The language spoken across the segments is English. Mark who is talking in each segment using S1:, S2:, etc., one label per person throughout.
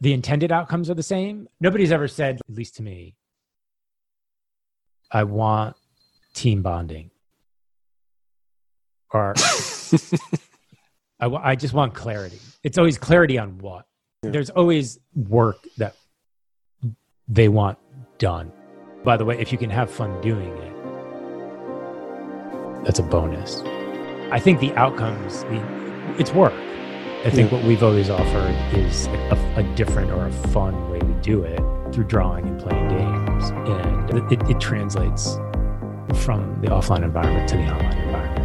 S1: the intended outcomes are the same. Nobody's ever said, at least to me, I want team bonding. Or I, I just want clarity. It's always clarity on what. Yeah. There's always work that they want done. By the way, if you can have fun doing it, that's a bonus. I think the outcomes, the, it's work. I think yeah. what we've always offered is a, a, different or a fun way to do it through drawing and playing games. And it, it translates from the offline environment to the online environment.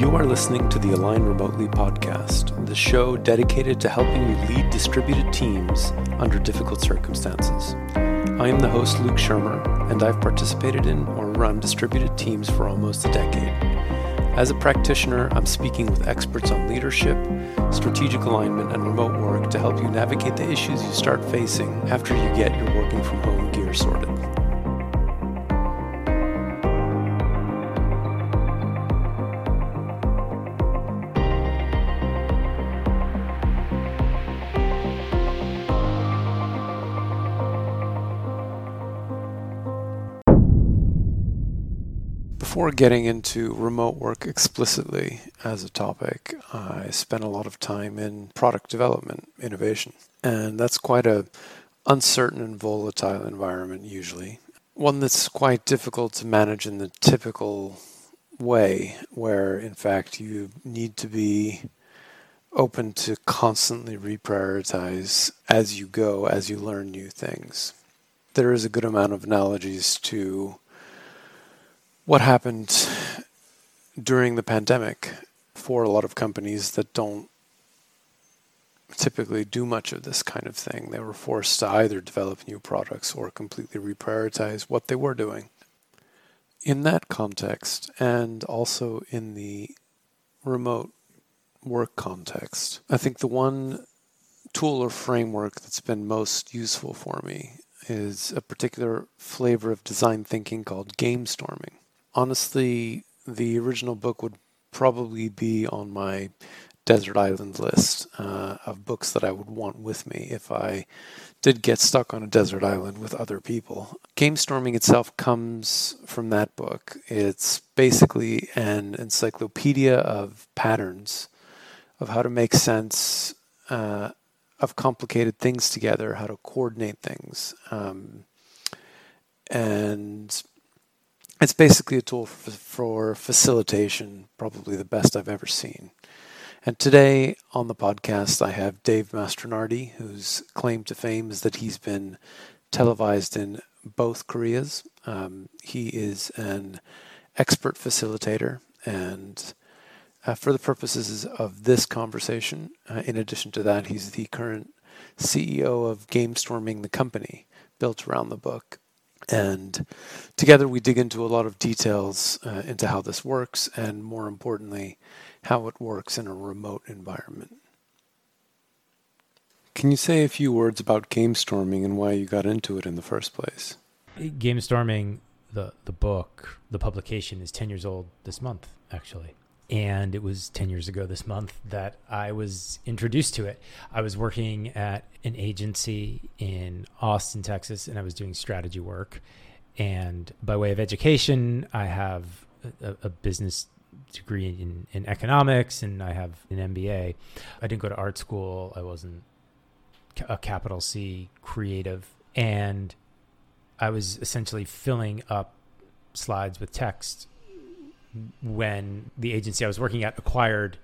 S2: You are listening to the Align Remotely podcast, the show dedicated to helping you lead distributed teams under difficult circumstances. I am the host, Luke Szyrmer, and I've participated in or run distributed teams for almost a decade. As a practitioner, I'm speaking with experts on leadership, strategic alignment, and remote work to help you navigate the issues you start facing after you get your working from home gear sorted. Before getting into remote work explicitly as a topic, I spent a lot of time in product development, innovation. And that's quite a uncertain and volatile environment usually. One that's quite difficult to manage in the typical way where in fact you need to be open to constantly reprioritize as you go, as you learn new things. There is a good amount of analogies to what happened during the pandemic for a lot of companies that don't typically do much of this kind of thing. They were forced to either develop new products or completely reprioritize what they were doing. In that context, and also in the remote work context, I think the one tool or framework that's been most useful for me is a particular flavor of design thinking called game storming honestly, the original book would probably be on my desert island list uh, of books that I would want with me if I did get stuck on a desert island with other people. Game storming itself comes from that book. It's basically an encyclopedia of patterns of how to make sense uh, of complicated things together, how to coordinate things. Um, and it's basically a tool for, for facilitation, probably the best I've ever seen. And today on the podcast, I have Dave Mastronardi, whose claim to fame is that he's been televised in both Koreas. Um, he is an expert facilitator, and uh, for the purposes of this conversation, uh, in addition to that, he's the current CEO of Game Storming, the company built around the book. And together we dig into a lot of details uh, into how this works and, more importantly, how it works in a remote environment. Can you say a few words about game storming and why you got into it in the first place?
S1: Game storming, the, the book, the publication is 10 years old this month, actually. And it was 10 years ago this month that I was introduced to it. I was working at an agency in Austin, Texas, and I was doing strategy work. And by way of education, I have a, a business degree in, in economics and I have an MBA. I didn't go to art school. I wasn't a capital C creative. And I was essentially filling up slides with text when the agency I was working at acquired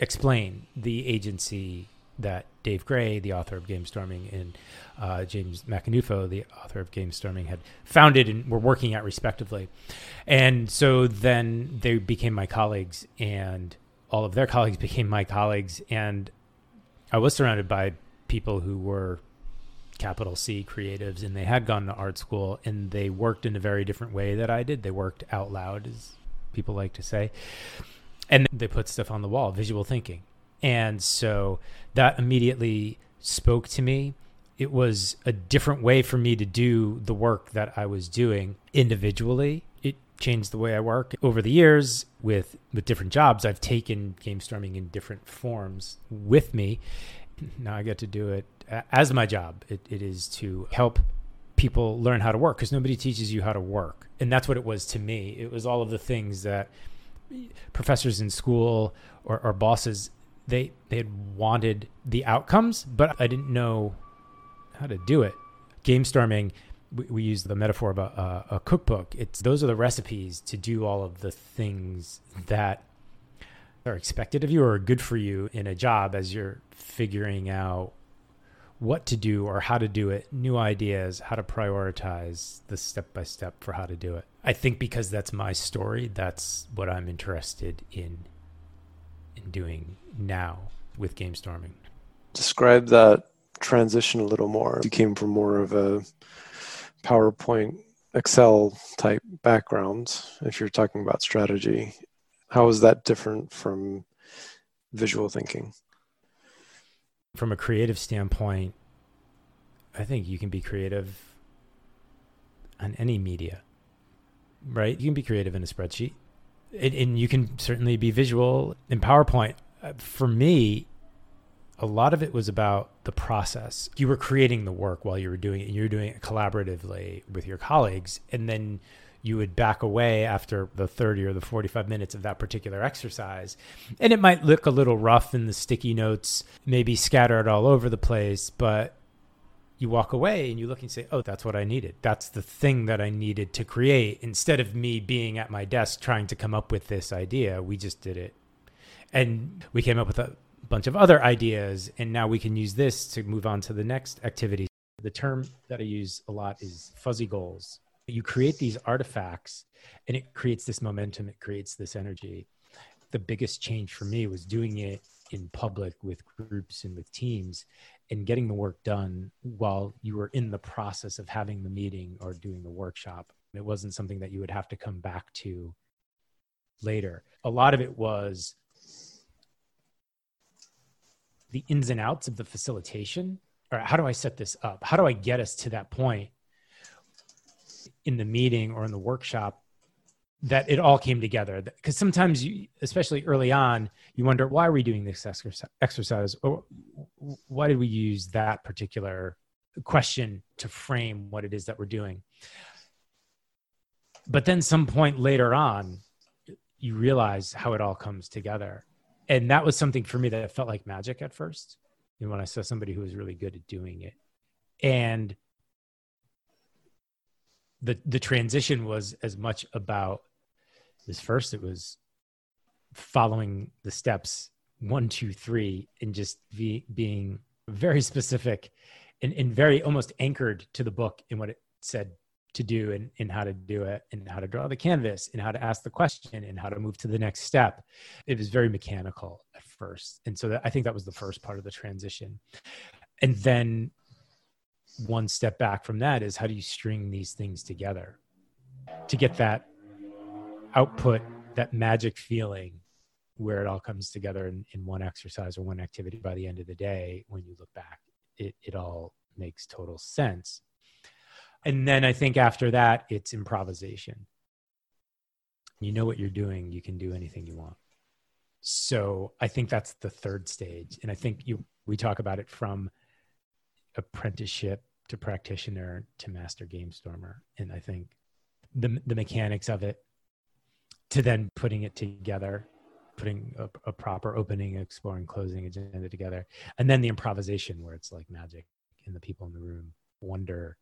S1: XPLANE, the agency that Dave Gray, the author of Game Storming, and uh, James Macanufo, the author of Game Storming, had founded and were working at respectively. And so then they became my colleagues, and all of their colleagues became my colleagues. And I was surrounded by people who were capital C creatives, and they had gone to art school, and they worked in a very different way that I did. They worked out loud, as people like to say. And they put stuff on the wall, visual thinking. And so that immediately spoke to me. It was a different way for me to do the work that I was doing individually. It changed the way I work over the years with with different jobs. I've taken game storming in different forms with me. Now I get to do it as my job. It, it is to help people learn how to work because nobody teaches you how to work, and that's what it was to me. It was all of the things that professors in school or, or bosses they they had wanted the outcomes, but I didn't know how to do it. Game storming we, we use the metaphor of a, a, a cookbook. It's those are the recipes to do all of the things that are expected of you or good for you in a job as you're figuring out what to do or how to do it, new ideas, how to prioritize the step by step for how to do it. I think because that's my story, that's what I'm interested in in doing now with game storming.
S2: Describe that transition a little more. You came from more of a PowerPoint, Excel type background, if you're talking about strategy, how is that different from visual thinking?
S1: From a creative standpoint, I think you can be creative on any media, right? You can be creative in a spreadsheet, and, and you can certainly be visual in PowerPoint. Uh, for me, a lot of it was about the process. You were creating the work while you were doing it, and you were doing it collaboratively with your colleagues. And then you would back away after the 30 or the 45 minutes of that particular exercise. And it might look a little rough in the sticky notes, maybe scattered all over the place, but you walk away and you look and say, Oh, that's what I needed. That's the thing that I needed to create. Instead of me being at my desk trying to come up with this idea, we just did it. And we came up with a bunch of other ideas and now we can use this to move on to the next activity the term that i use a lot is fuzzy goals you create these artifacts and it creates this momentum it creates this energy. The biggest change for me was doing it in public with groups and with teams and getting the work done while you were in the process of having the meeting or doing the workshop. It wasn't something that you would have to come back to later. A lot of it was the ins and outs of the facilitation. Or how do I set this up? How do I get us to that point in the meeting or in the workshop that it all came together? Because sometimes, you, especially early on, you wonder why are we doing this exercise, or why did we use that particular question to frame what it is that we're doing? But then, some point later on, you realize how it all comes together and that was something for me that felt like magic at first you know, when i saw somebody who was really good at doing it and the the transition was as much about this first it was following the steps one two three and just be, being very specific and, and very almost anchored to the book in what it said to do and, and how to do it and how to draw the canvas and how to ask the question and how to move to the next step. It was very mechanical at first. And so that, I think that was the first part of the transition. And then one step back from that is how do you string these things together to get that output, that magic feeling where it all comes together in, in one exercise or one activity by the end of the day when you look back it, it all makes total sense and then I think after that, it's improvisation. You know what you're doing, you can do anything you want. So I think that's the third stage. And I think you we talk about it from apprenticeship to practitioner to master game stormer. And I think the the mechanics of it to then putting it together, putting a, a proper opening, exploring, closing agenda together, and then the improvisation where it's like magic and the people in the room wonder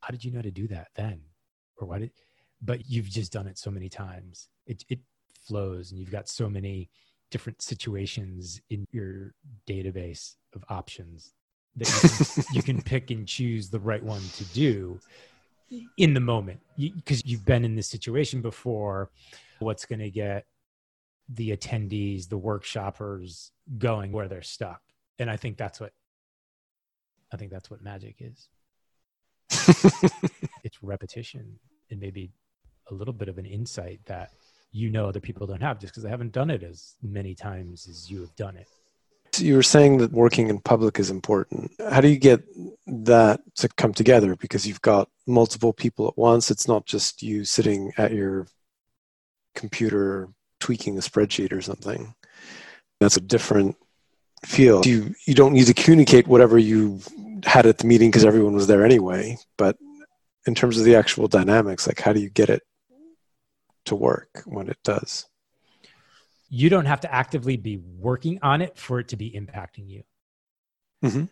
S1: how did you know to do that then? Or why did, but you've just done it so many times. It, it flows and you've got so many different situations in your database of options that you can, you can pick and choose the right one to do in the moment. Because you, you've been in this situation before. What's going to get the attendees the workshoppers going where they're stuck? And i think that's what i think that's what magic is. It's repetition and maybe a little bit of an insight that you know other people don't have just because they haven't done it as many times as you have done it.
S2: You were saying that working in public is important. How do you get that to come together? Because you've got multiple people at once. It's not just you sitting at your computer tweaking a spreadsheet or something. That's a different feel. You you don't need to communicate whatever you had at the meeting because everyone was there anyway. But in terms of the actual dynamics, like how do you get it to work when it does?
S1: You don't have to actively be working on it for it to be impacting you. Mm-hmm.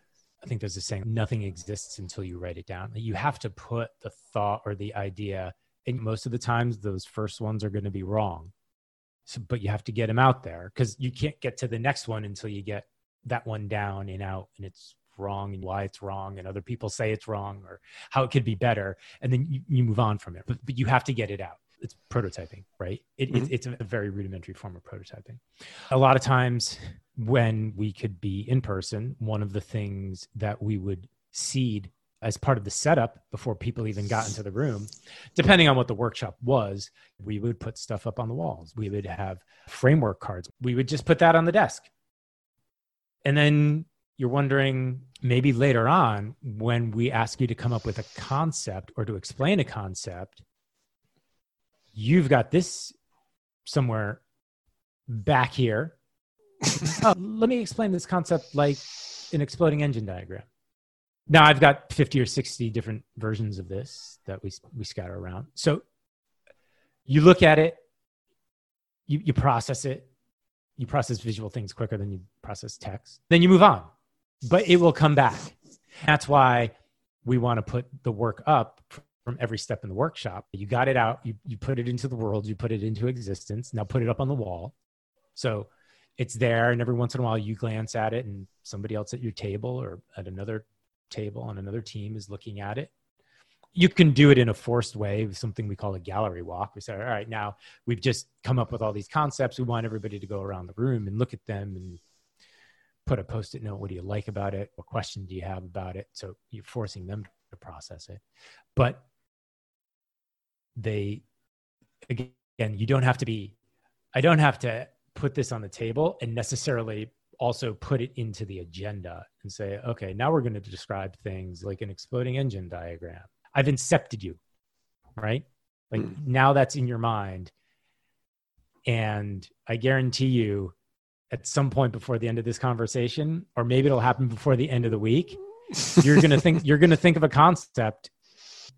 S1: I think there's a saying, nothing exists until you write it down. You have to put the thought or the idea, and most of the times those first ones are going to be wrong. So, but you have to get them out there because you can't get to the next one until you get that one down and out and it's wrong and why it's wrong and other people say it's wrong or how it could be better and then you, you move on from it but, but you have to get it out it's prototyping right? It, mm-hmm. it, it's a very rudimentary form of prototyping. A lot of times when we could be in person one of the things that we would seed as part of the setup before people even got into the room depending on what the workshop was we would put stuff up on the walls. We would have framework cards. We would just put that on the desk. And then you're wondering maybe later on when we ask you to come up with a concept or to explain a concept, you've got this somewhere back here. oh, let me explain this concept like an exploding engine diagram. Now I've got 50 or 60 different versions of this that we, we scatter around. So you look at it, you, you process it, you process visual things quicker than you process text. Then you move on, but it will come back. That's why we want to put the work up from every step in the workshop. You got it out, you, you put it into the world, you put it into existence. Now put it up on the wall. So it's there, and every once in a while you glance at it, and somebody else at your table or at another table on another team is looking at it. You can do it in a forced way with something we call a gallery walk. We say all right now we've just come up with all these concepts. We want everybody to go around the room and look at them and put a post-it note. What do you like about it? What question do you have about it? So you're forcing them to process it. But they again you don't have to be i don't have to put this on the table and necessarily also put it into the agenda and say okay now we're going to describe things like an exploding engine diagram I've incepted you, right? Like mm. now that's in your mind. And I guarantee you, at some point before the end of this conversation, or maybe it'll happen before the end of the week, you're gonna think you're gonna think of a concept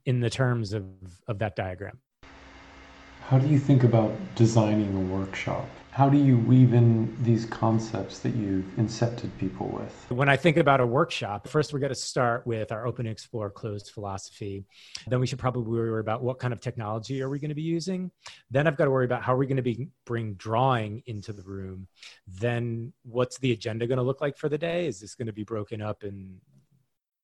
S1: in the terms of, of that diagram.
S3: How do you think about designing a workshop? How do you weave in these concepts that you've incepted people with?
S1: When I think about a workshop, first we're going to start with our open, explore, closed philosophy. Then we should probably worry about what kind of technology are we going to be using. Then I've got to worry about how are we going to be bring drawing into the room. Then what's the agenda going to look like for the day? Is this going to be broken up in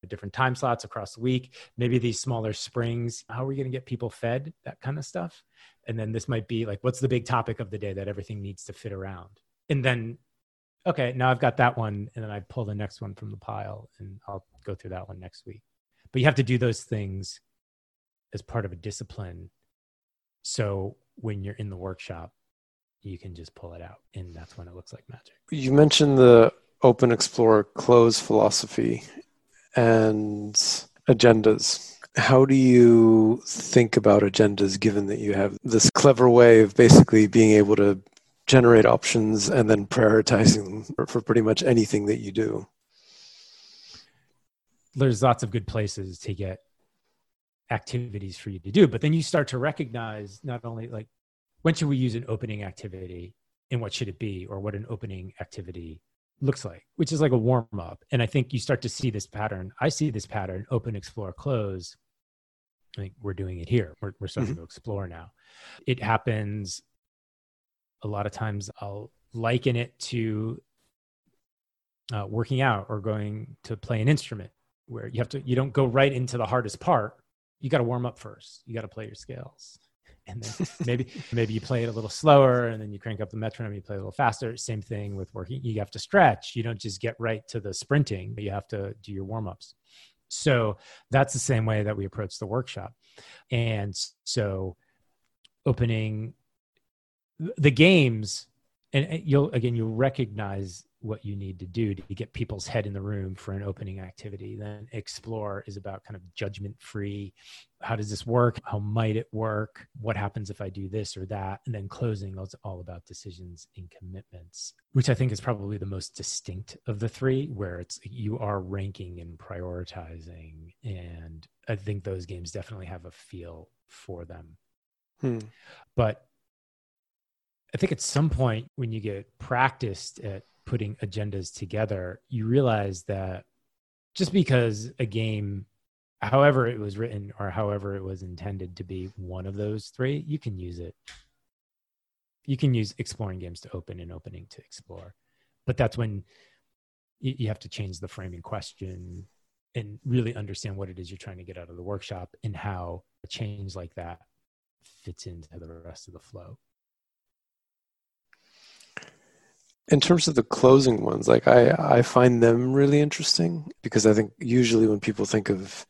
S1: different time slots across the week maybe these smaller springs how are we going to get people fed? That kind of stuff. And then this might be like what's the big topic of the day that everything needs to fit around? And then okay now i've got that one and then i pull the next one from the pile and i'll go through that one next week. But you have to do those things as part of a discipline. So when you're in the workshop you can just pull it out and that's when it looks like magic.
S2: You mentioned the open explore close philosophy and agendas how do you think about agendas given that you have this clever way of basically being able to generate options and then prioritizing them for pretty much anything that you do?
S1: There's lots of good places to get activities for you to do, but then you start to recognize not only like when should we use an opening activity and what should it be or what an opening activity looks like, which is like a warm up. And I think you start to see this pattern. I see this pattern open, explore, close I think we're doing it here. We're, we're starting mm-hmm. to explore now. It happens a lot of times. I'll liken it to uh, working out or going to play an instrument where you have to, you don't go right into the hardest part. You got to warm up first. You got to play your scales. And then maybe, maybe you play it a little slower and then you crank up the metronome, you play a little faster. Same thing with working. You have to stretch. You don't just get right to the sprinting, but you have to do your warm ups. So that's the same way that we approach the workshop. And so opening the games and you'll again you'll recognize what you need to do to get people's head in the room for an opening activity. Then explore is about kind of judgment free. How does this work? How might it work? What happens if I do this or that? And then closing is all about decisions and commitments, which I think is probably the most distinct of the three, where it's you are ranking and prioritizing. And I think those games definitely have a feel for them.
S2: Hmm.
S1: But I think at some point when you get practiced at putting agendas together, you realize that just because a game, however it was written or however it was intended to be one of those three, you can use it. You can use exploring games to open and opening to explore. But that's when you have to change the framing question and really understand what it is you're trying to get out of the workshop and how a change like that fits into the rest of the flow.
S2: In terms of the closing ones, like I, I find them really interesting because I think usually when people think of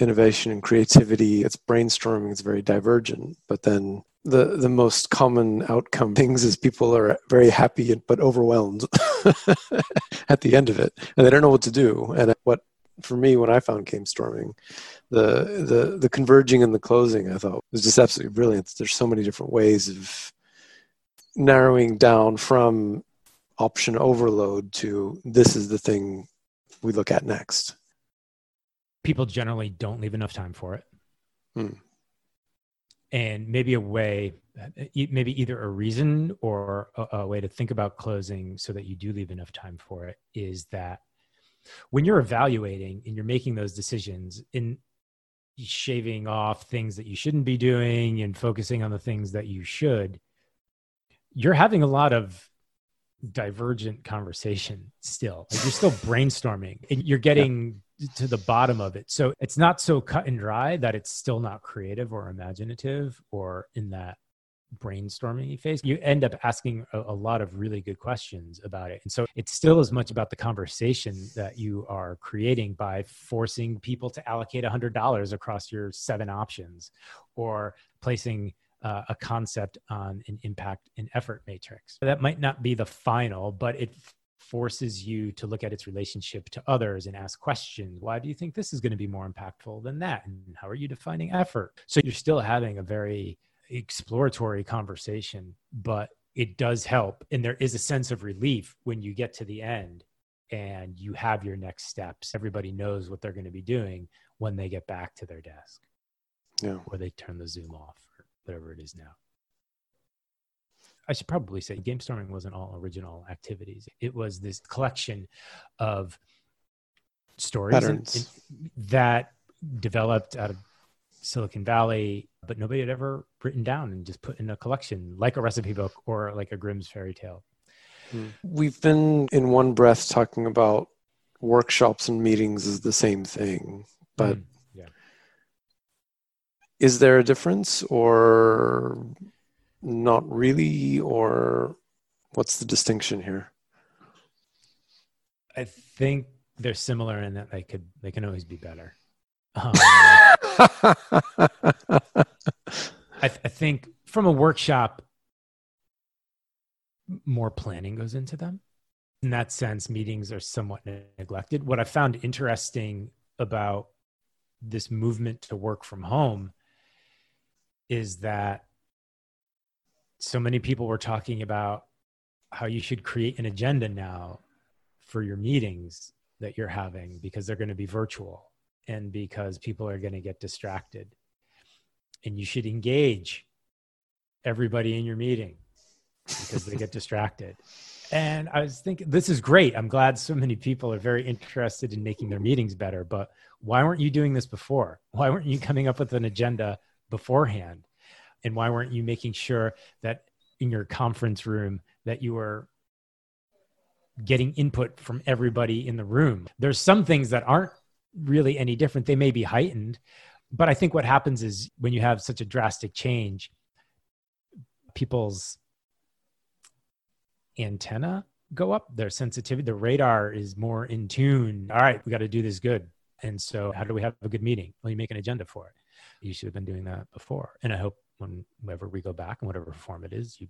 S2: innovation and creativity, it's brainstorming, it's very divergent. But then the the most common outcome things is people are very happy but overwhelmed at the end of it, and they don't know what to do. And what for me, when I found game storming, the the the converging and the closing, I thought was just absolutely brilliant. There's so many different ways of narrowing down from option overload to this is the thing we look at next.
S1: People generally don't leave enough time for it.
S2: Hmm.
S1: And maybe a way, maybe either a reason or a, a way to think about closing so that you do leave enough time for it is that when you're evaluating and you're making those decisions in shaving off things that you shouldn't be doing and focusing on the things that you should, you're having a lot of divergent conversation still. Like you're still brainstorming and you're getting yeah. to the bottom of it. So it's not so cut and dry that it's still not creative or imaginative or in that brainstorming phase. You end up asking a, a lot of really good questions about it. And so it's still as much about the conversation that you are creating by forcing people to allocate $100 across your seven options or placing uh, a concept on an impact and effort matrix. That might not be the final, but it forces you to look at its relationship to others and ask questions. Why do you think this is going to be more impactful than that? And how are you defining effort? So you're still having a very exploratory conversation, but it does help. And there is a sense of relief when you get to the end and you have your next steps. Everybody knows what they're going to be doing when they get back to their desk.
S2: Yeah.
S1: Or they turn the Zoom off whatever it is now. I should probably say game storming wasn't all original activities. It was this collection of stories that developed out of Silicon Valley, but nobody had ever written down and just put in a collection like a recipe book or like a Grimm's fairy tale.
S2: Hmm. We've been in one breath talking about workshops and meetings as the same thing, but mm is there a difference or not really or what's the distinction here?
S1: I think they're similar in that they could they can always be better. Um, I, th- I think from a workshop more planning goes into them. In that sense meetings are somewhat neglected. What i found interesting about this movement to work from home is that so many people were talking about how you should create an agenda now for your meetings that you're having because they're going to be virtual and because people are going to get distracted. And you should engage everybody in your meeting because they get distracted. And I was thinking, this is great. I'm glad so many people are very interested in making their meetings better. But why weren't you doing this before? Why weren't you coming up with an agenda beforehand? And why weren't you making sure that in your conference room that you were getting input from everybody in the room? There's some things that aren't really any different. They may be heightened, but I think what happens is when you have such a drastic change, people's antenna go up, their sensitivity, the radar is more in tune. All right, we got to do this good. And so, how do we have a good meeting? Well, you make an agenda for it you should have been doing that before. And I hope whenever we go back in whatever form it is, you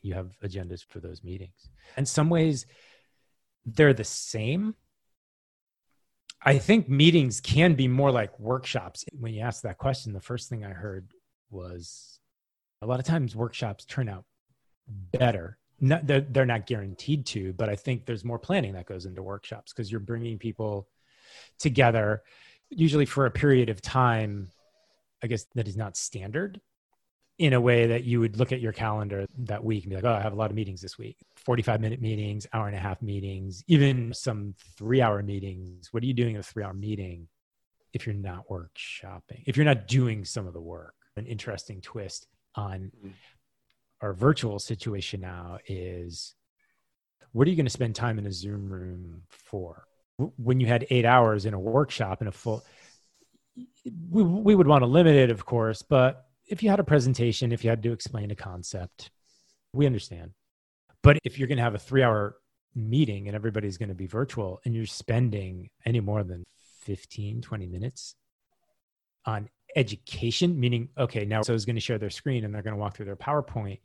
S1: you have agendas for those meetings. In some ways, they're the same. I think meetings can be more like workshops. When you asked that question, the first thing I heard was a lot of times workshops turn out better. Not, they're, they're not guaranteed to, but I think there's more planning that goes into workshops because you're bringing people together, usually for a period of time, I guess that is not standard in a way that you would look at your calendar that week and be like, oh, I have a lot of meetings this week 45 minute meetings, hour and a half meetings, even some three hour meetings. What are you doing in a three hour meeting if you're not workshopping, if you're not doing some of the work? An interesting twist on mm-hmm. our virtual situation now is what are you going to spend time in a Zoom room for? When you had eight hours in a workshop in a full, we, we would want to limit it, of course, but if you had a presentation, if you had to explain a concept, we understand. But if you're going to have a three hour meeting and everybody's going to be virtual and you're spending any more than 15, 20 minutes on education, meaning, okay, now so is going to share their screen and they're going to walk through their PowerPoint,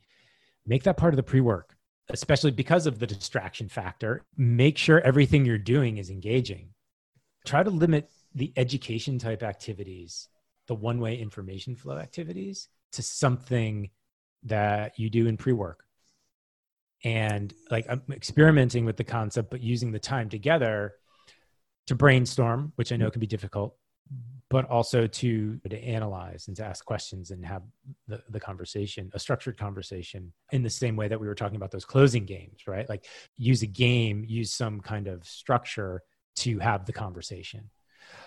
S1: make that part of the pre work, especially because of the distraction factor. Make sure everything you're doing is engaging. Try to limit the education type activities the one way information flow activities to something that you do in pre work. And like I'm experimenting with the concept, but using the time together to brainstorm, which I know can be difficult, but also to to analyze and to ask questions and have the, the conversation, a structured conversation in the same way that we were talking about those closing games, right? Like use a game, use some kind of structure to have the conversation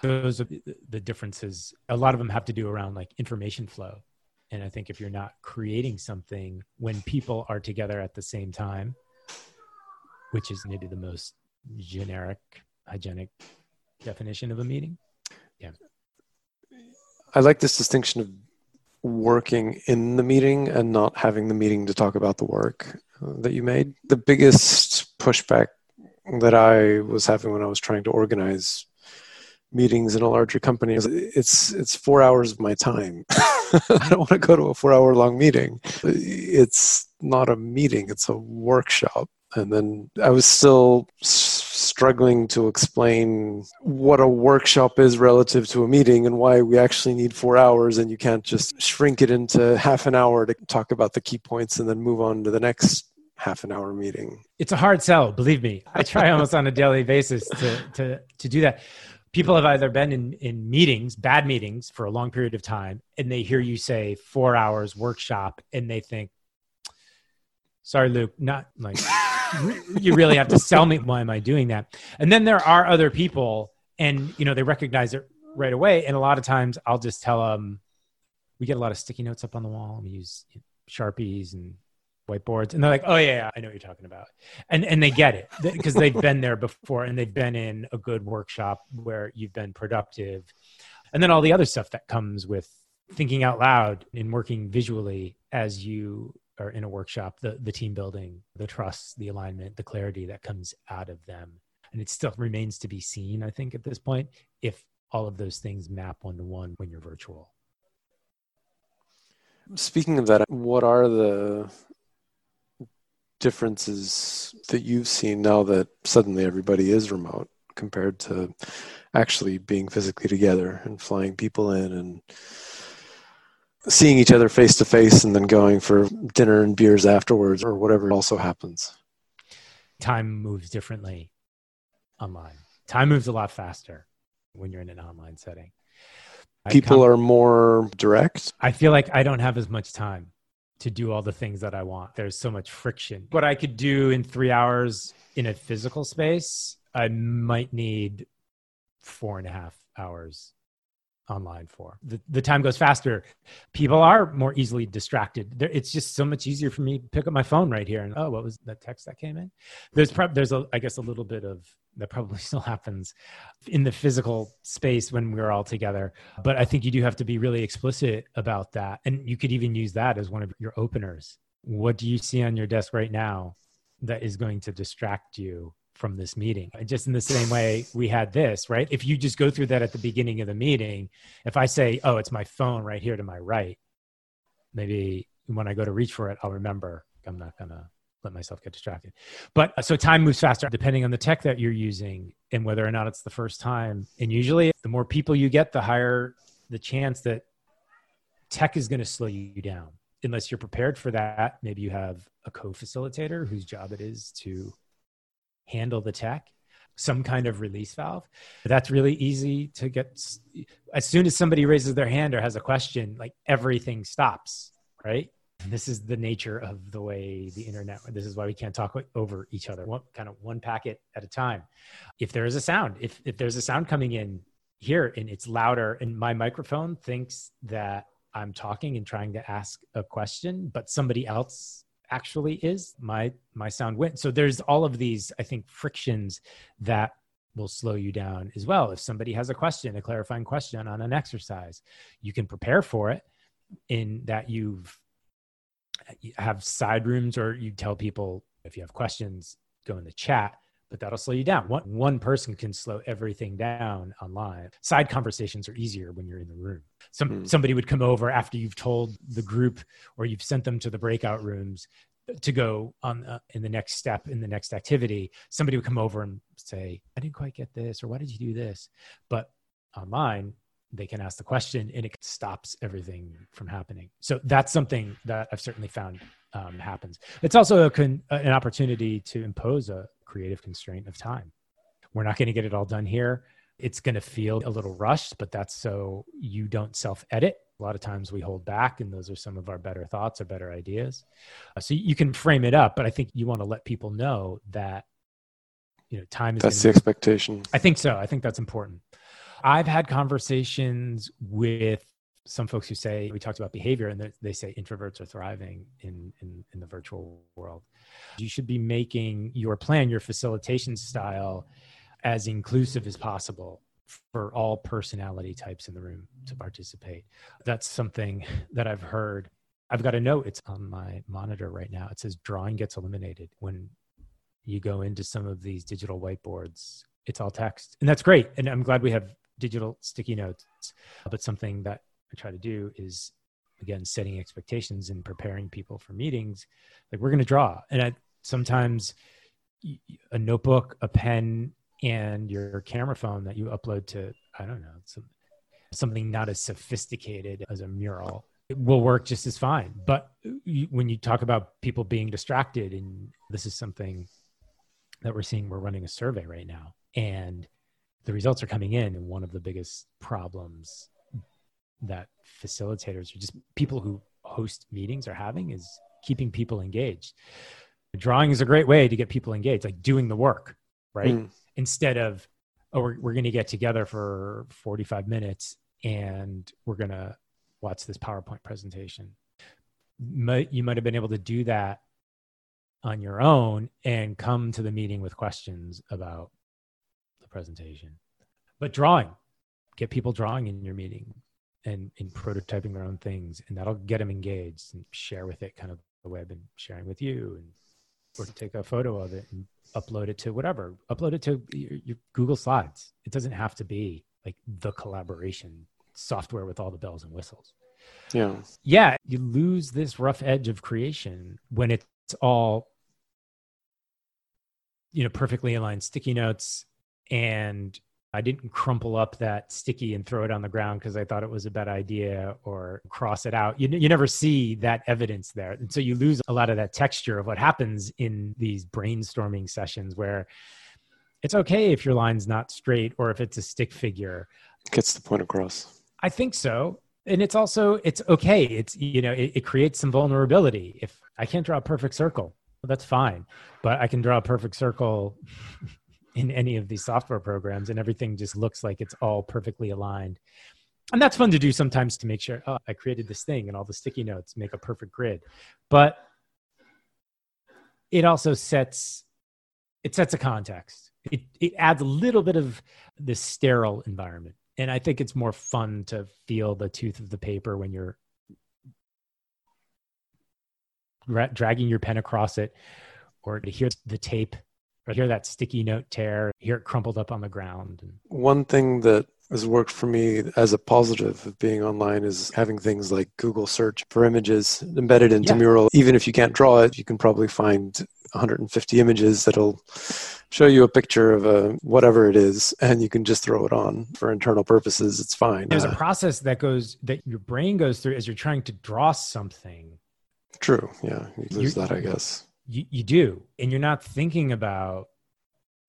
S1: those are the differences. A lot of them have to do around like information flow. And i think if you're not creating something when people are together at the same time which is maybe the most generic hygienic definition of a meeting. Yeah.
S2: I like this distinction of working in the meeting and not having the meeting to talk about the work uh, that you made. The biggest pushback that i was having when i was trying to organize meetings in a larger company it's it's four hours of my time. I don't want to go to a four hour long meeting. It's not a meeting it's a workshop. And then i was still struggling to explain what a workshop is relative to a meeting and why we actually need four hours and you can't just shrink it into half an hour to talk about the key points and then move on to the next half an hour meeting.
S1: It's a hard sell believe me. I try almost on a daily basis to to to do that people have either been in, in meetings, bad meetings for a long period of time, and they hear you say four hours workshop and they think, sorry, Luke, not like you really have to sell me. Why am I doing that? And then there are other people and, you know, they recognize it right away. And a lot of times I'll just tell them, we get a lot of sticky notes up on the wall. We use Sharpies and whiteboards and they're like oh yeah, i know what you're talking about. And and they get it because they've been there before and they've been in a good workshop where you've been productive. And then all the other stuff that comes with thinking out loud and working visually as you are in a workshop the the team building the trust the alignment the clarity that comes out of them. And it still remains to be seen i think at this point if all of those things map one to one when you're virtual.
S2: Speaking of that, what are the differences that you've seen now that suddenly everybody is remote compared to actually being physically together and flying people in and seeing each other face to face and then going for dinner and beers afterwards or whatever also happens?
S1: Time moves differently online. Time moves a lot faster when you're in an online setting.
S2: People are more direct?
S1: I feel like i don't have as much time to do all the things that I want. There's so much friction. What I could do in three hours in a physical space, I might need four and a half hours online for. The, the time goes faster. People are more easily distracted. It's just so much easier for me to pick up my phone right here and oh, what was that text that came in? There's pro- there's a I guess a little bit of that probably still happens in the physical space when we're all together. But I think you do have to be really explicit about that. And you could even use that as one of your openers. What do you see on your desk right now that is going to distract you from this meeting. Just in the same way we had this, right? If you just go through that at the beginning of the meeting, if I say, oh, it's my phone right here to my right, maybe when I go to reach for it, I'll remember I'm not going to let myself get distracted. But uh, so time moves faster depending on the tech that you're using and whether or not it's the first time. And usually, the more people you get, the higher the chance that tech is going to slow you down. Unless you're prepared for that, maybe you have a co facilitator whose job it is to handle the tech some kind of release valve. That's really easy to get. As soon as somebody raises their hand or has a question, like everything stops, right? This is the nature of the way the internet. This is why we can't talk over each other. One kind of one packet at a time. If there is a sound, if if there's a sound coming in here and it's louder, and my microphone thinks that I'm talking and trying to ask a question, but somebody else actually is my my sound went so there's all of these i think frictions that will slow you down as well. If somebody has a question a clarifying question on an exercise you can prepare for it in that you've you have side rooms or you tell people if you have questions go in the chat but that'll slow you down. One, one person can slow everything down online. Side conversations are easier when you're in the room. Some, mm. Somebody would come over after you've told the group or you've sent them to the breakout rooms to go on uh, in the next step in the next activity. Somebody would come over and say, I didn't quite get this, or why did you do this? But online, they can ask the question and it stops everything from happening. So that's something that I've certainly found um, happens. It's also a con- an opportunity to impose a creative constraint of time. We're not going to get it all done here. It's going to feel a little rushed, but that's so you don't self edit. A lot of times we hold back, and those are some of our better thoughts or better ideas. Uh, so you can frame it up, but I think you want to let people know that you know time is.
S2: That's the expectation.
S1: I think so. I think that's important. I've had conversations with some folks who say we talked about behavior and they say introverts are thriving in, in, in the virtual world. You should be making your plan your facilitation style as inclusive as possible for all personality types in the room to participate. That's something that i've heard. I've got a note it's on my monitor right now. It says drawing gets eliminated when you go into some of these digital whiteboards. It's all text. And that's great. And i'm glad we have digital sticky notes. But something that I try to do is again setting expectations and preparing people for meetings. Like we're going to draw, and I, sometimes a notebook, a pen, and your camera phone that you upload to I don't know some, something not as sophisticated as a mural it will work just as fine. But you, when you talk about people being distracted, and this is something that we're seeing, we're running a survey right now, and the results are coming in. And one of the biggest problems that facilitators or just people who host meetings are having is keeping people engaged. Drawing is a great way to get people engaged, like doing the work, right? Mm. Instead of, oh, we're, we're going to get together for 45 minutes and we're going to watch this PowerPoint presentation. You might have been able to do that on your own and come to the meeting with questions about the presentation. But drawing, get people drawing in your meeting and in prototyping their own things and that'll get them engaged and share with it kind of the way i've been sharing with you and or take a photo of it and upload it to whatever upload it to your, your google slides. It doesn't have to be like the collaboration software with all the bells and whistles.
S2: Yeah.
S1: Yeah you lose this rough edge of creation when it's all you know perfectly aligned sticky notes and I didn't crumple up that sticky and throw it on the ground because I thought it was a bad idea or cross it out. You, you never see that evidence there. And so you lose a lot of that texture of what happens in these brainstorming sessions where it's okay if your line's not straight or if it's a stick figure.
S2: Gets the point across.
S1: I think so. And it's also, it's okay. It's, you know, it, it creates some vulnerability. If I can't draw a perfect circle, well, that's fine. But I can draw a perfect circle in any of these software programs and everything just looks like it's all perfectly aligned. And that's fun to do sometimes to make sure oh i created this thing and all the sticky notes make a perfect grid. But it also sets it sets a context. It, it adds a little bit of this sterile environment. And i think it's more fun to feel the tooth of the paper when you're dragging your pen across it or to hear the tape or hear that sticky note tear, hear it crumpled up on the ground.
S2: One thing that has worked for me as a positive of being online is having things like Google search for images embedded into yeah. Mural. Even if you can't draw it, you can probably find 150 images that'll show you a picture of a whatever it is and you can just throw it on for internal purposes it's fine
S1: there's uh, a process that goes that your brain goes through as you're trying to draw something
S2: true yeah there's that i guess
S1: you, you do and you're not thinking about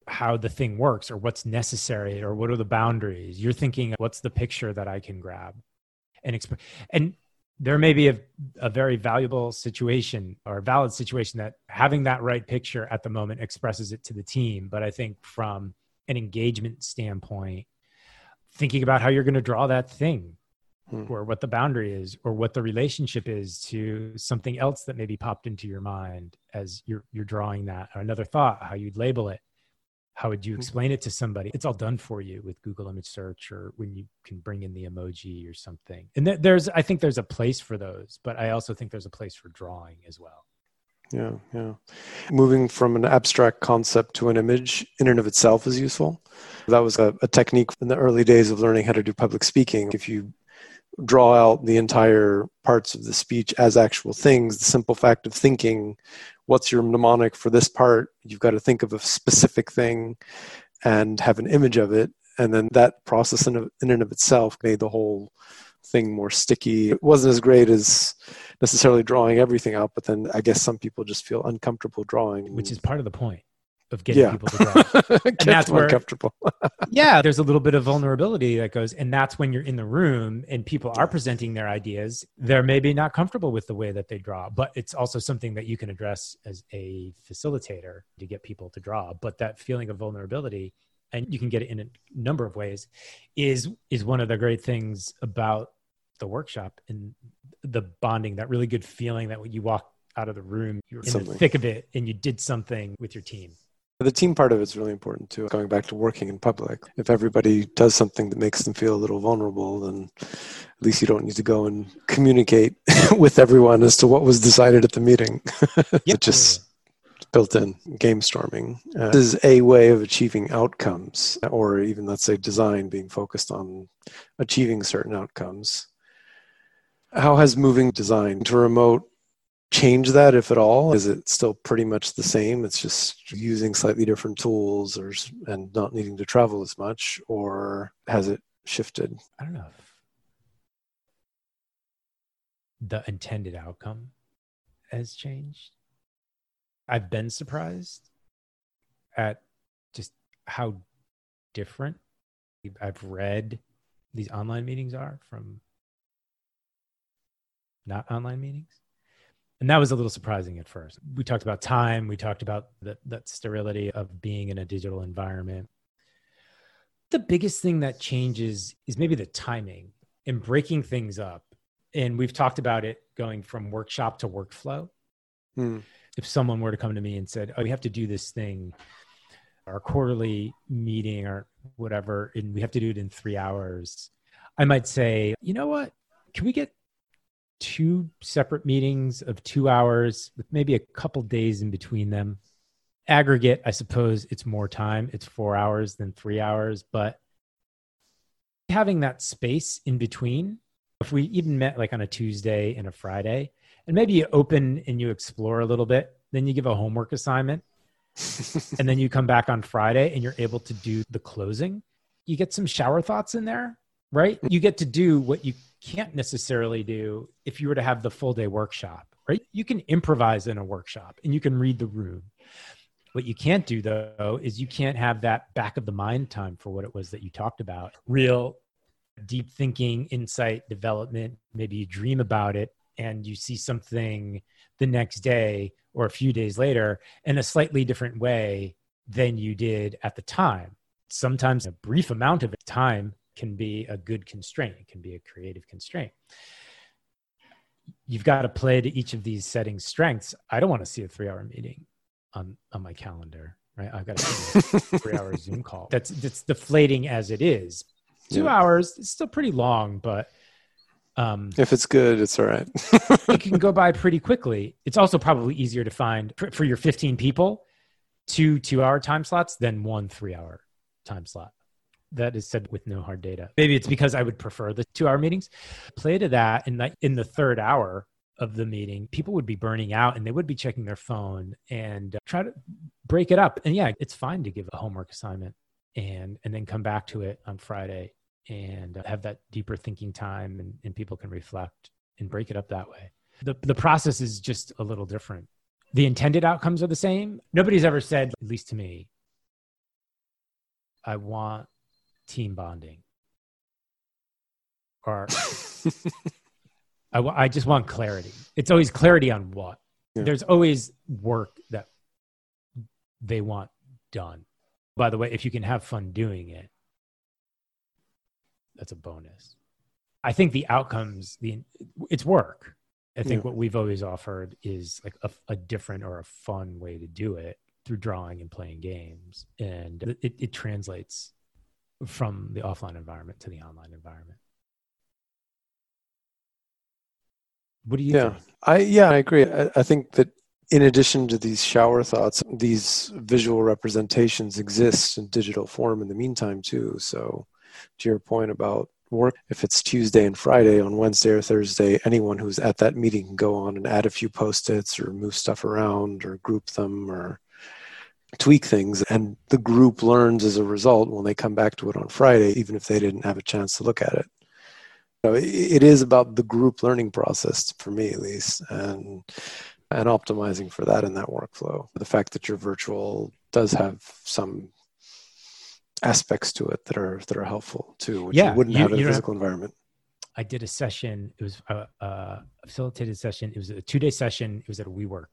S1: how the thing works or what's necessary or what are the boundaries you're thinking what's the picture that i can grab and exp- and there may be a, a very valuable situation or valid situation that having that right picture at the moment expresses it to the team. But I think from an engagement standpoint, thinking about how you're going to draw that thing hmm. or what the boundary is or what the relationship is to something else that maybe popped into your mind as you're, you're drawing that or another thought, how you'd label it. How would you mm-hmm. explain it to somebody? It's all done for you with google image search or when you can bring in the emoji or something. And th- there's i think there's a place for those but i also think there's a place for drawing as well.
S2: Yeah yeah. Moving from an abstract concept to an image in and of itself is useful. That was a, a technique in the early days of learning how to do public speaking. If you draw out the entire parts of the speech as actual things. The simple fact of thinking what's your mnemonic for this part? You've got to think of a specific thing and have an image of it. And then that process in, in and of itself made the whole thing more sticky. It wasn't as great as necessarily drawing everything out but then i guess some people just feel uncomfortable drawing.
S1: Which is part of the point of getting yeah. people to draw. and that's where
S2: comfortable.
S1: yeah, there's a little bit of vulnerability that goes, and that's when you're in the room and people are presenting their ideas. They're maybe not comfortable with the way that they draw, but it's also something that you can address as a facilitator to get people to draw. But that feeling of vulnerability, and you can get it in a number of ways, is is one of the great things about the workshop and the bonding. That really good feeling that when you walk out of the room, you're in the thick of it, and you did something with your team.
S2: The team part of it's really important too. Going back to working in public, if everybody does something that makes them feel a little vulnerable, then at least you don't need to go and communicate with everyone as to what was decided at the meeting. Yep. it's just built in game storming. Uh, this is a way of achieving outcomes, or even let's say design being focused on achieving certain outcomes. How has moving design to remote change that if at all? Is it still pretty much the same? It's just using slightly different tools or and not needing to travel as much, or has it shifted?
S1: I don't know. the intended outcome has changed. I've been surprised at just how different I've read these online meetings are from not online meetings and that was a little surprising at first. We talked about time. We talked about that, that sterility of being in a digital environment. The biggest thing that changes is maybe the timing and breaking things up. And we've talked about it going from workshop to workflow. Hmm. If someone were to come to me and said, Oh, we have to do this thing, our quarterly meeting or whatever, and we have to do it in three hours, I might say, You know what? Can we get two separate meetings of two hours with maybe a couple days in between them. Aggregate, I suppose it's more time. It's four hours than three hours, but having that space in between, if we even met like on a Tuesday and a Friday, and maybe you open and you explore a little bit, then you give a homework assignment, and then you come back on Friday and you're able to do the closing. You get some shower thoughts in there, right? You get to do what you can't necessarily do if you were to have the full day workshop, right? You can improvise in a workshop and you can read the room. What you can't do though is you can't have that back of the mind time for what it was that you talked about. Real deep thinking, insight, development. Maybe you dream about it and you see something the next day or a few days later in a slightly different way than you did at the time. Sometimes a brief amount of time can be a good constraint, it can be a creative constraint. You've got to play to each of these settings' strengths. I don't want to see a three hour meeting on, on my calendar, right? I've got a three hour Zoom call. That's, that's deflating as it is. Two yeah. hours, it's still pretty long, but
S2: um, if it's good, it's all right.
S1: it can go by pretty quickly. It's also probably easier to find for, for your 15 people two two hour time slots than one three hour time slot that is said with no hard data. Maybe it's because I would prefer the two hour meetings. Play to that. And in the third hour of the meeting, people would be burning out and they would be checking their phone and uh, try to break it up. And yeah, it's fine to give a homework assignment and, and then come back to it on Friday and uh, have that deeper thinking time and, and people can reflect and break it up that way. The, the process is just a little different. The intended outcomes are the same. Nobody's ever said, at least to me, I want team bonding. Or I, w- I just want clarity. It's always clarity on what. Yeah. there's always work that they want done. By the way if you can have fun doing it that's a bonus. I think the outcomes the it's work. I think yeah. what we've always offered is like a, a different or a fun way to do it through drawing and playing games. And it, it translates from the offline environment to the online environment. What do you
S2: yeah,
S1: think?
S2: I yeah, I agree. I, I think that in addition to these shower thoughts, these visual representations exist in digital form in the meantime too. So to your point about work, if it's Tuesday and Friday on Wednesday or Thursday, anyone who's at that meeting can go on and add a few post-its or move stuff around or group them or tweak things and the group learns as a result when they come back to it on friday even if they didn't have a chance to look at it. So it is about the group learning process for me at least and and optimizing for that in that workflow. The fact that you're virtual does have some aspects to it that are that are helpful too which yeah, you wouldn't you, have in a physical have, environment.
S1: I did a session it was a, a facilitated session it was a two day session it was at a WeWork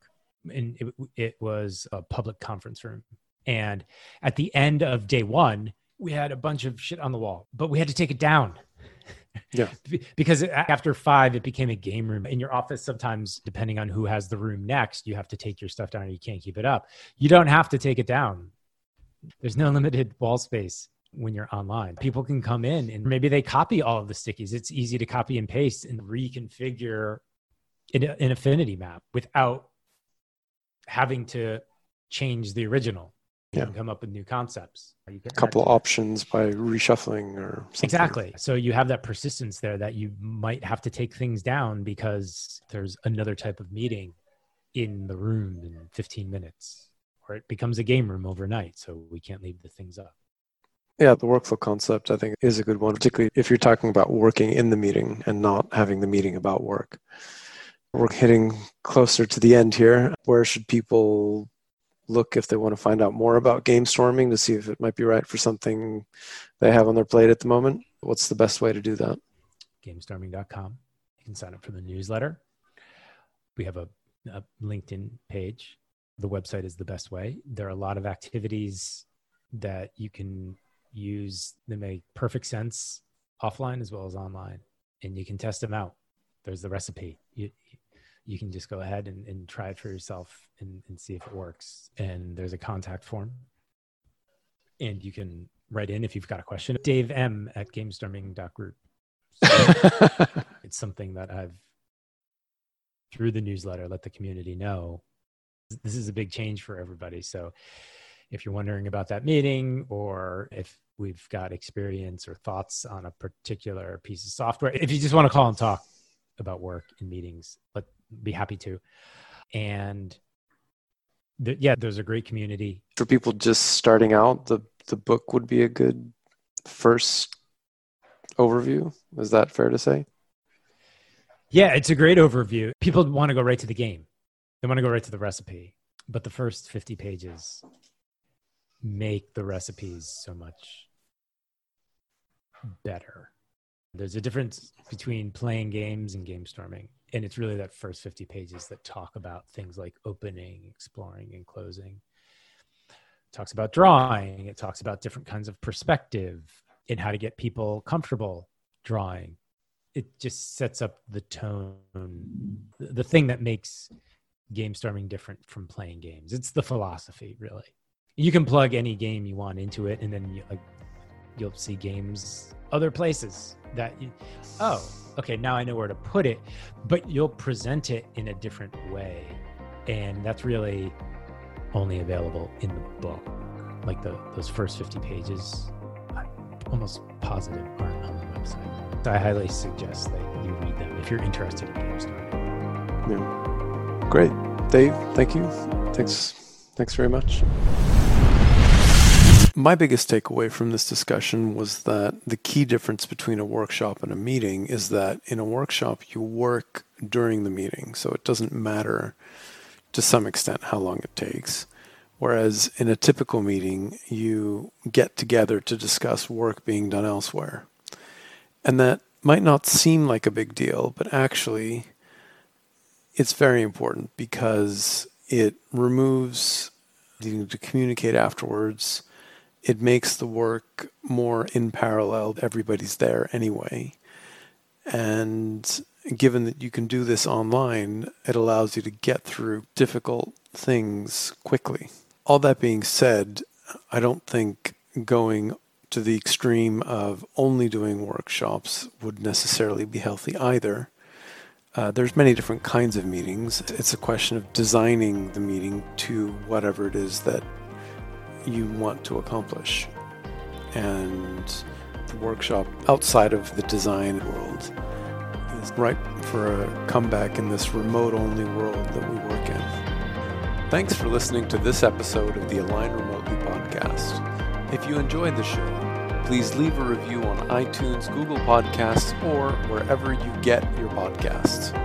S1: and it, it was a public conference room. And at the end of day one, we had a bunch of shit on the wall, but we had to take it down.
S2: Yeah.
S1: because after five, it became a game room. In your office, sometimes, depending on who has the room next, you have to take your stuff down or you can't keep it up. You don't have to take it down. There's no limited wall space when you're online. People can come in and maybe they copy all of the stickies. It's easy to copy and paste and reconfigure an affinity map without having to change the original. Yeah. come up with new concepts.
S2: a couple of options by reshuffling or something.
S1: Exactly. So you have that persistence there that you might have to take things down because there's another type of meeting in the room in 15 minutes, or it becomes a game room overnight. So we can't leave the things up.
S2: Yeah, the workflow concept I think is a good one, particularly if you're talking about working in the meeting and not having the meeting about work. We're hitting closer to the end here. Where should people look if they want to find out more about game storming to see if it might be right for something they have on their plate at the moment? What's the best way to do that?
S1: Gamestorming.com. You can sign up for the newsletter. We have a, a LinkedIn page. The website is the best way. There are a lot of activities that you can use that make perfect sense offline as well as online, and you can test them out. There's the recipe. You, you can just go ahead and, and try it for yourself and, and see if it works. And there's a contact form. And you can write in if you've got a question. Dave M at gamestorming.group. So it's something that I've through the newsletter let the community know. This is a big change for everybody. So if you're wondering about that meeting or if we've got experience or thoughts on a particular piece of software, if you just want to call and talk about work in meetings, let be happy to. And th- yeah, there's a great community
S2: for people just starting out. The the book would be a good first overview. Is that fair to say?
S1: Yeah, it's a great overview. People want to go right to the game. They want to go right to the recipe, but the first 50 pages make the recipes so much better. There's a difference between playing games and game storming and it's really that first 50 pages that talk about things like opening exploring and closing. It talks about drawing it talks about different kinds of perspective and how to get people comfortable drawing. It just sets up the tone the thing that makes game storming different from playing games. It's the philosophy really. You can plug any game you want into it and then you, like, you'll see games other places that you, oh okay, now I know where to put it, but you'll present it in a different way. And that's really only available in the book. Like the those first 50 pages almost positive aren't on the website. So I highly suggest that you read them if you're interested in getting started.
S2: Yeah. Great. Dave, thank you. Thanks. Thanks very much. My biggest takeaway from this discussion was that the key difference between a workshop and a meeting is that in a workshop, you work during the meeting. So it doesn't matter to some extent how long it takes. Whereas in a typical meeting, you get together to discuss work being done elsewhere. And that might not seem like a big deal, but actually, it's very important because it removes needing to communicate afterwards it makes the work more in parallel. Everybody's there anyway. And given that you can do this online, it allows you to get through difficult things quickly. All that being said, I don't think going to the extreme of only doing workshops would necessarily be healthy either. Uh, there's many different kinds of meetings. It's a question of designing the meeting to whatever it is that you want to accomplish. And the workshop outside of the design world is ripe for a comeback in this remote only world that we work in. Thanks for listening to this episode of the Align Remotely podcast. If you enjoyed the show, please leave a review on iTunes, Google Podcasts, or wherever you get your podcasts.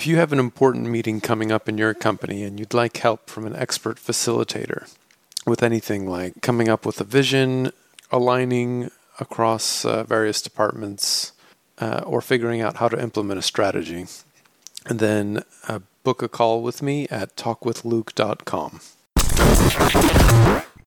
S2: If you have an important meeting coming up in your company and you'd like help from an expert facilitator with anything like coming up with a vision, aligning across uh, various departments, uh, or figuring out how to implement a strategy, then uh, book a call with me at talkwithluke.com.